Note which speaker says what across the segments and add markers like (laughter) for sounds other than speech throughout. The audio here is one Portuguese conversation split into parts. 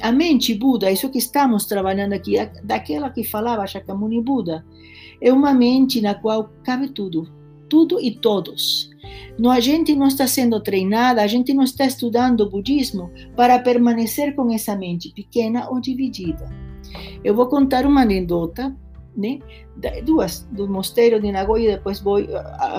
Speaker 1: a mente Buda, isso que estamos trabalhando aqui, daquela que falava Shakyamuni Buda, é uma mente na qual cabe tudo, tudo e todos. No, a gente não está sendo treinada, a gente não está estudando o budismo para permanecer com essa mente pequena ou dividida. Eu vou contar uma anedota né? Duas, do mosteiro de Nagoya, depois vou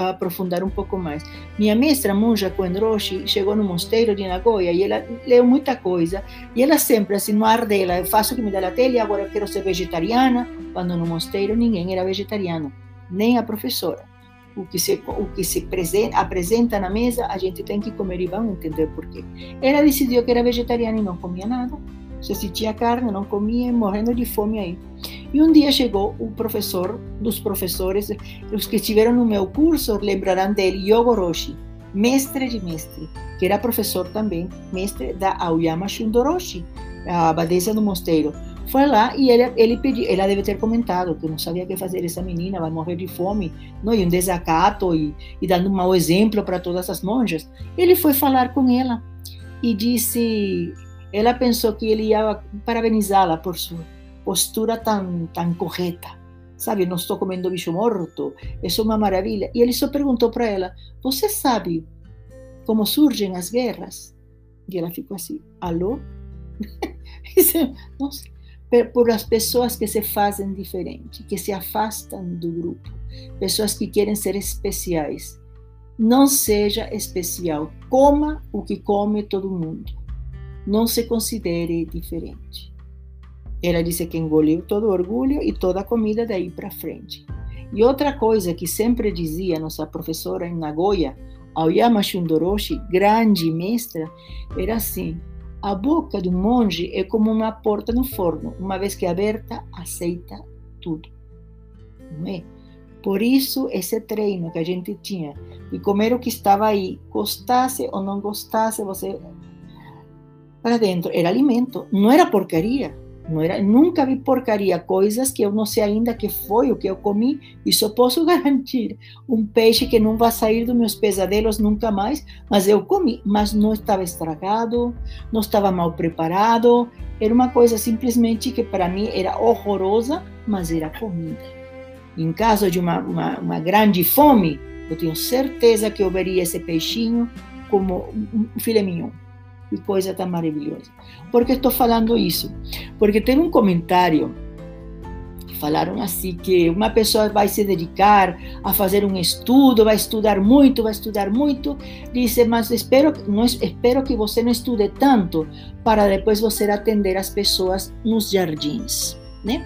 Speaker 1: aprofundar um pouco mais. Minha mestra, monja Kuen Roshi, chegou no mosteiro de Nagoya e ela leu muita coisa. E ela sempre, assim, no ar dela, eu faço que me dá a telha, agora eu quero ser vegetariana. Quando no mosteiro ninguém era vegetariano, nem a professora. O que se, o que se apresenta na mesa, a gente tem que comer e vamos entender por quê. Ela decidiu que era vegetariana e não comia nada. Se sentia carne, não comia, morrendo de fome aí. E um dia chegou o professor dos professores, os que estiveram no meu curso lembrarão dele, Yogo Roshi, mestre de mestre, que era professor também, mestre da Aoyama Shundoroshi, a abadesa do mosteiro. Foi lá e ele, ele pediu, ela deve ter comentado que não sabia o que fazer, essa menina vai morrer de fome, não, e um desacato, e, e dando um mau exemplo para todas as monjas. Ele foi falar com ela e disse, ela pensou que ele ia parabenizá-la por sua postura tão, tão correta. Sabe, não estou comendo bicho morto, isso é uma maravilha. E ele só perguntou para ela: Você sabe como surgem as guerras? E ela ficou assim: Alô? Nossa, por as pessoas que se fazem diferente, que se afastam do grupo, pessoas que querem ser especiais. Não seja especial, coma o que come todo mundo. Não se considere diferente. Ela disse que engoliu todo o orgulho e toda a comida daí para frente. E outra coisa que sempre dizia nossa professora em Nagoya, Aoyama Shundoroshi, grande mestra, era assim: a boca do monge é como uma porta no forno, uma vez que é aberta, aceita tudo. Não é? Por isso, esse treino que a gente tinha de comer o que estava aí, gostasse ou não gostasse, você para dentro, era alimento, não era porcaria. Não era, nunca vi porcaria, coisas que eu não sei ainda que foi o que eu comi, isso eu posso (laughs) garantir. Um peixe que não vai sair dos meus pesadelos nunca mais, mas eu comi, mas não estava estragado, não estava mal preparado, era uma coisa simplesmente que para mim era horrorosa, mas era comida. Em caso de uma, uma, uma grande fome, eu tenho certeza que eu veria esse peixinho como um filé mignon. Que coisa tão maravilhosa. Por que estou falando isso? Porque tem um comentário falaram assim que uma pessoa vai se dedicar a fazer um estudo, vai estudar muito, vai estudar muito, disse, mas espero, não, espero que você não estude tanto para depois você atender as pessoas nos jardins, né?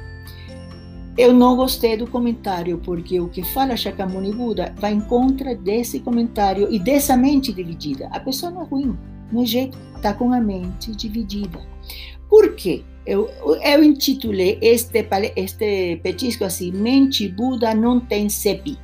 Speaker 1: Eu não gostei do comentário, porque o que fala Shakyamuni Buda vai em contra desse comentário e dessa mente dividida. A pessoa não é ruim, é jeito, está com a mente dividida. Por quê? Eu, eu intitulei este, este petisco assim: Mente Buda não tem cepi.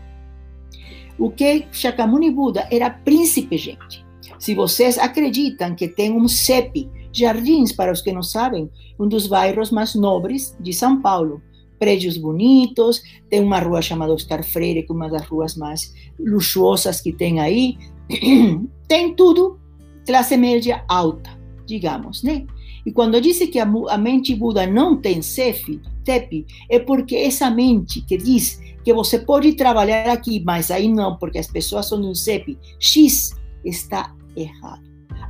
Speaker 1: O que Shakyamuni Buda era príncipe, gente. Se vocês acreditam que tem um CEP, Jardins, para os que não sabem, um dos bairros mais nobres de São Paulo. Prédios bonitos, tem uma rua chamada Oscar Freire, que é uma das ruas mais luxuosas que tem aí. (clears throat) tem tudo classe média alta, digamos, né? E quando disse que a, a mente Buda não tem CEF, TEP, é porque essa mente que diz que você pode trabalhar aqui, mas aí não, porque as pessoas são um CEP X, está errado.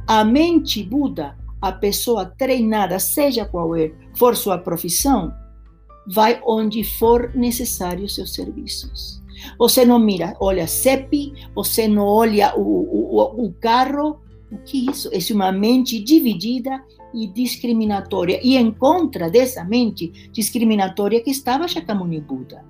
Speaker 1: A mente Buda, a pessoa treinada, seja qual é, for sua profissão, vai onde for necessário seus serviços. Você não mira, olha CEP, você não olha o, o, o carro, o que é isso? É uma mente dividida e discriminatória. E em contra dessa mente discriminatória que estava Shakyamuni Buda.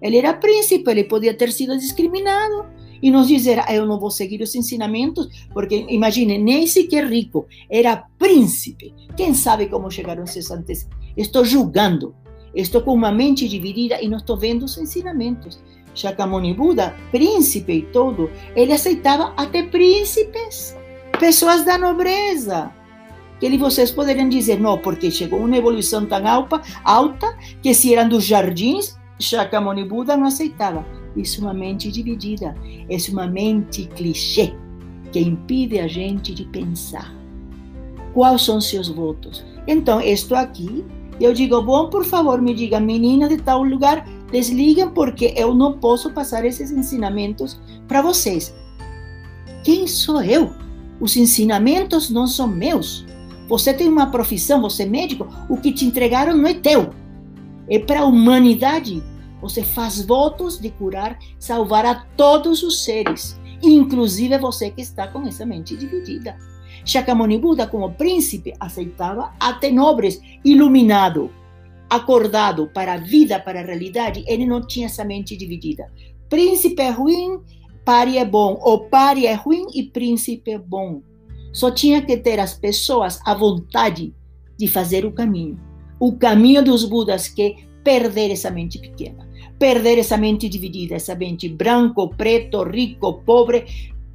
Speaker 1: Ele era príncipe, ele podia ter sido discriminado e nos dizer, ah, eu não vou seguir os ensinamentos, porque imagine, nem sequer rico, era príncipe. Quem sabe como chegaram esses antes? Estou julgando, estou com uma mente dividida e não estou vendo os ensinamentos. Shakyamuni Buda, príncipe e todo, ele aceitava até príncipes pessoas da nobreza. Que vocês poderiam dizer, não, porque chegou uma evolução tão alta, alta que se eram dos jardins, Shakyamuni Buda não aceitava. Isso é uma mente dividida, é uma mente clichê que impede a gente de pensar. Quais são seus votos? Então, estou aqui. Eu digo, bom, por favor, me diga, menina de tal lugar, desliguem porque eu não posso passar esses ensinamentos para vocês. Quem sou eu? Os ensinamentos não são meus. Você tem uma profissão, você é médico, o que te entregaram não é teu. É para a humanidade. Você faz votos de curar, salvar a todos os seres, inclusive você que está com essa mente dividida. Shakyamuni Buda, como príncipe, aceitava até nobres, iluminado, acordado para a vida, para a realidade. Ele não tinha essa mente dividida. Príncipe é ruim, pare é bom. Ou pare é ruim e príncipe é bom. Só tinha que ter as pessoas a vontade de fazer o caminho. O caminho dos Budas que é perder essa mente pequena, perder essa mente dividida, essa mente branco, preto, rico, pobre,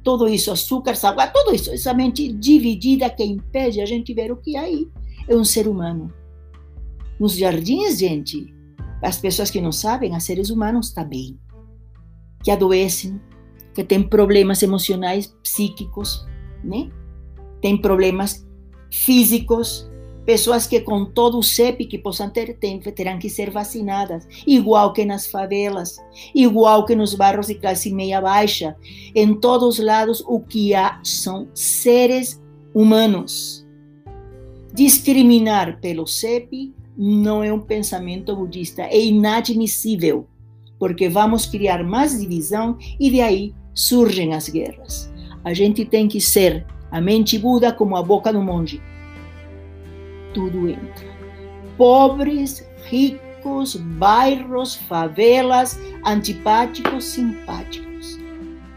Speaker 1: tudo isso, açúcar, salgado, tudo isso, essa mente dividida que impede a gente ver o que aí é um ser humano. Nos jardins, gente, as pessoas que não sabem, há seres humanos também, que adoecem, que têm problemas emocionais, psíquicos, né? Tem problemas físicos, Pessoas que com todo o CEP que possam ter, tem, terão que ser vacinadas, igual que nas favelas, igual que nos bairros de classe meia baixa. Em todos os lados, o que há são seres humanos. Discriminar pelo CEP não é um pensamento budista, é inadmissível, porque vamos criar mais divisão e de aí surgem as guerras. A gente tem que ser a mente Buda como a boca do monge tudo entra. Pobres, ricos, bairros, favelas, antipáticos, simpáticos.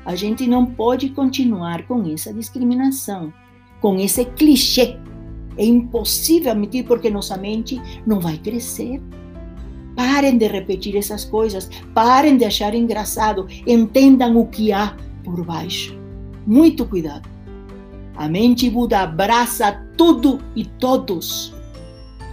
Speaker 1: A gente não pode continuar com essa discriminação, com esse clichê. É impossível admitir porque nossa mente não vai crescer. Parem de repetir essas coisas, parem de achar engraçado, entendam o que há por baixo. Muito cuidado. A mente Buda abraça tudo e todos.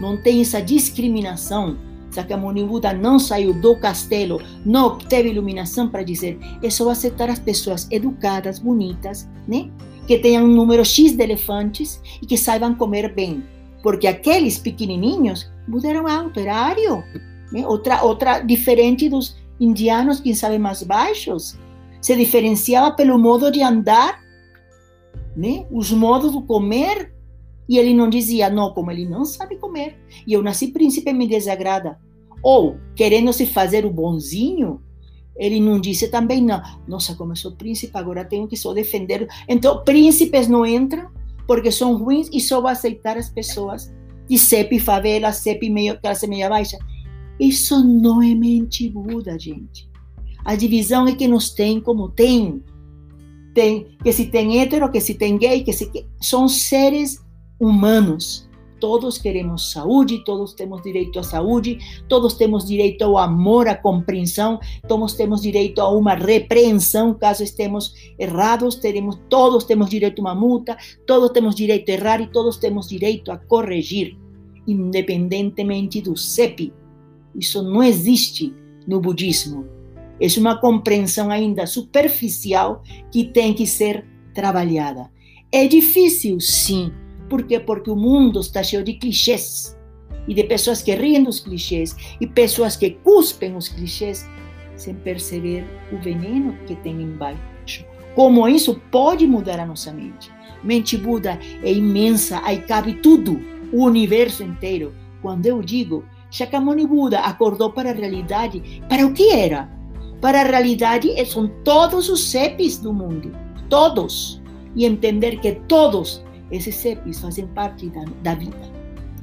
Speaker 1: Não tem essa discriminação. Sakyamuni Buda não saiu do castelo, não teve iluminação para dizer. É só aceitar as pessoas educadas, bonitas, né? que tenham um número X de elefantes e que saibam comer bem. Porque aqueles pequenininhos, Buda era um operário. Né? Outra, outra diferente dos indianos, quem sabe, mais baixos. Se diferenciava pelo modo de andar né? os modos de comer. E ele não dizia, não, como ele não sabe comer. E eu nasci príncipe, me desagrada. Ou, querendo se fazer o bonzinho, ele não disse também, não, nossa, como eu sou príncipe, agora tenho que só defender. Então, príncipes não entram porque são ruins e só vão aceitar as pessoas de CEP, favela, CEP, meio, classe meia baixa. Isso não é mente Buda, gente. A divisão é que nos tem como tem tem, que se tem hétero, que se tem gay, que se são seres humanos. Todos queremos saúde, todos temos direito à saúde, todos temos direito ao amor, à compreensão, todos temos direito a uma repreensão caso estemos errados, teremos, todos temos direito a uma multa, todos temos direito a errar e todos temos direito a corrigir, independentemente do CEP. Isso não existe no budismo. É uma compreensão ainda superficial que tem que ser trabalhada. É difícil, sim. Por quê? Porque o mundo está cheio de clichês e de pessoas que riem dos clichês e pessoas que cuspem os clichês sem perceber o veneno que tem embaixo. Como isso pode mudar a nossa mente? Mente Buda é imensa, aí cabe tudo, o universo inteiro. Quando eu digo Shakyamuni Buda acordou para a realidade, para o que era? Para a realidade, são todos os CEPs do mundo. Todos. E entender que todos esses CEPs fazem parte da, da vida.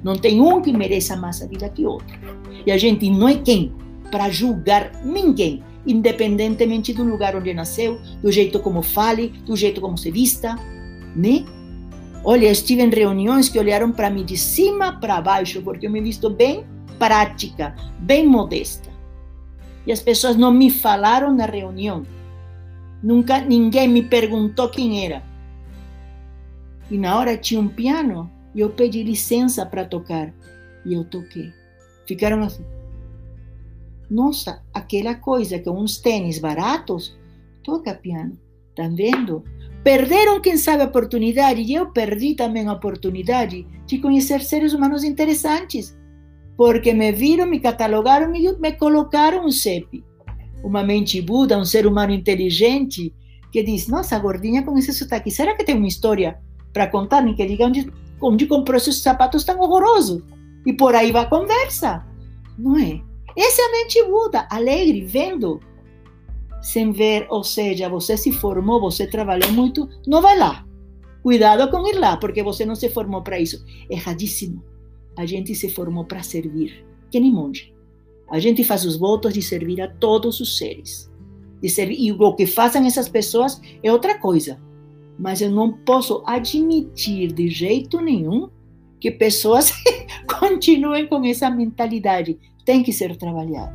Speaker 1: Não tem um que mereça mais a vida que outro. E a gente não é quem para julgar ninguém, independentemente do lugar onde nasceu, do jeito como fale, do jeito como se vista, né? Olha, estive em reuniões que olharam para mim de cima para baixo, porque eu me visto bem prática, bem modesta e as pessoas não me falaram na reunião. Nunca ninguém me perguntou quem era. E na hora tinha um piano e eu pedi licença para tocar e eu toquei. Ficaram assim. Nossa, aquela coisa com uns tênis baratos, toca piano. Estão vendo? Perderam, quem sabe, a oportunidade, e eu perdi também a oportunidade de conhecer seres humanos interessantes, porque me viram, me catalogaram e me colocaram um CEP. Uma mente Buda, um ser humano inteligente, que diz: Nossa, gordinha com esse sotaque, será que tem uma história para contar? Nem que diga onde, onde comprou esses sapatos tão horrorosos. E por aí vai a conversa, não é? Essa é a mente Buda, alegre, vendo, sem ver, ou seja, você se formou, você trabalhou muito, não vai lá. Cuidado com ir lá, porque você não se formou para isso. Erradíssimo. A gente se formou para servir, que nem monge. A gente faz os votos de servir a todos os seres. De servir, e o que fazem essas pessoas é outra coisa. Mas eu não posso admitir de jeito nenhum que pessoas (laughs) continuem com essa mentalidade tem que ser trabalhado.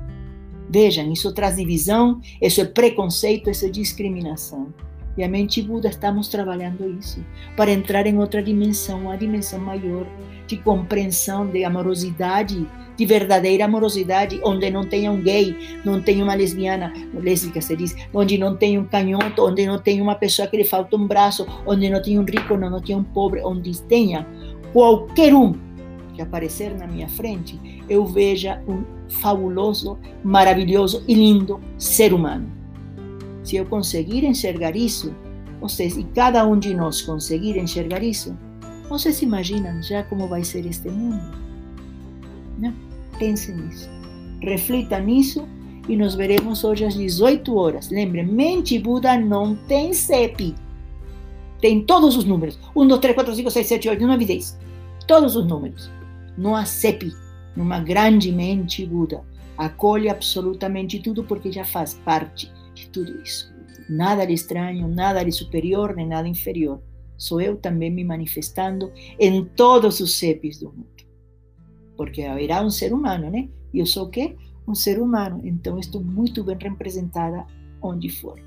Speaker 1: Vejam, isso traz divisão, isso é preconceito, isso é discriminação. E a mente Buda estamos trabalhando isso para entrar em outra dimensão, uma dimensão maior de compreensão, de amorosidade, de verdadeira amorosidade, onde não tenha um gay, não tenha uma lesbiana, lésbica se diz, onde não tenha um canhoto, onde não tenha uma pessoa que lhe falta um braço, onde não tenha um rico, não, não tenha um pobre, onde tenha qualquer um que aparecer na minha frente, eu veja um fabuloso, maravilhoso e lindo ser humano. Se eu conseguir enxergar isso, vocês e cada um de nós conseguir enxergar isso, vocês imaginam já como vai ser este mundo? Não? Pense nisso. Reflita nisso e nos veremos hoje às 18 horas. Lembre, mente Buda não tem CEP. Tem todos os números. 1, 2, 3, 4, 5, 6, 7, 8, 9, 10. Todos os números no CEPI, numa grande mente Buda. Acolhe absolutamente tudo porque já faz parte de tudo isso. Nada de estranho, nada de superior, nem nada inferior. Sou eu também me manifestando em todos os CEPs do mundo. Porque haverá um ser humano, né? Eu sou o quê? Ser humano. Então estou muito bem representada onde for.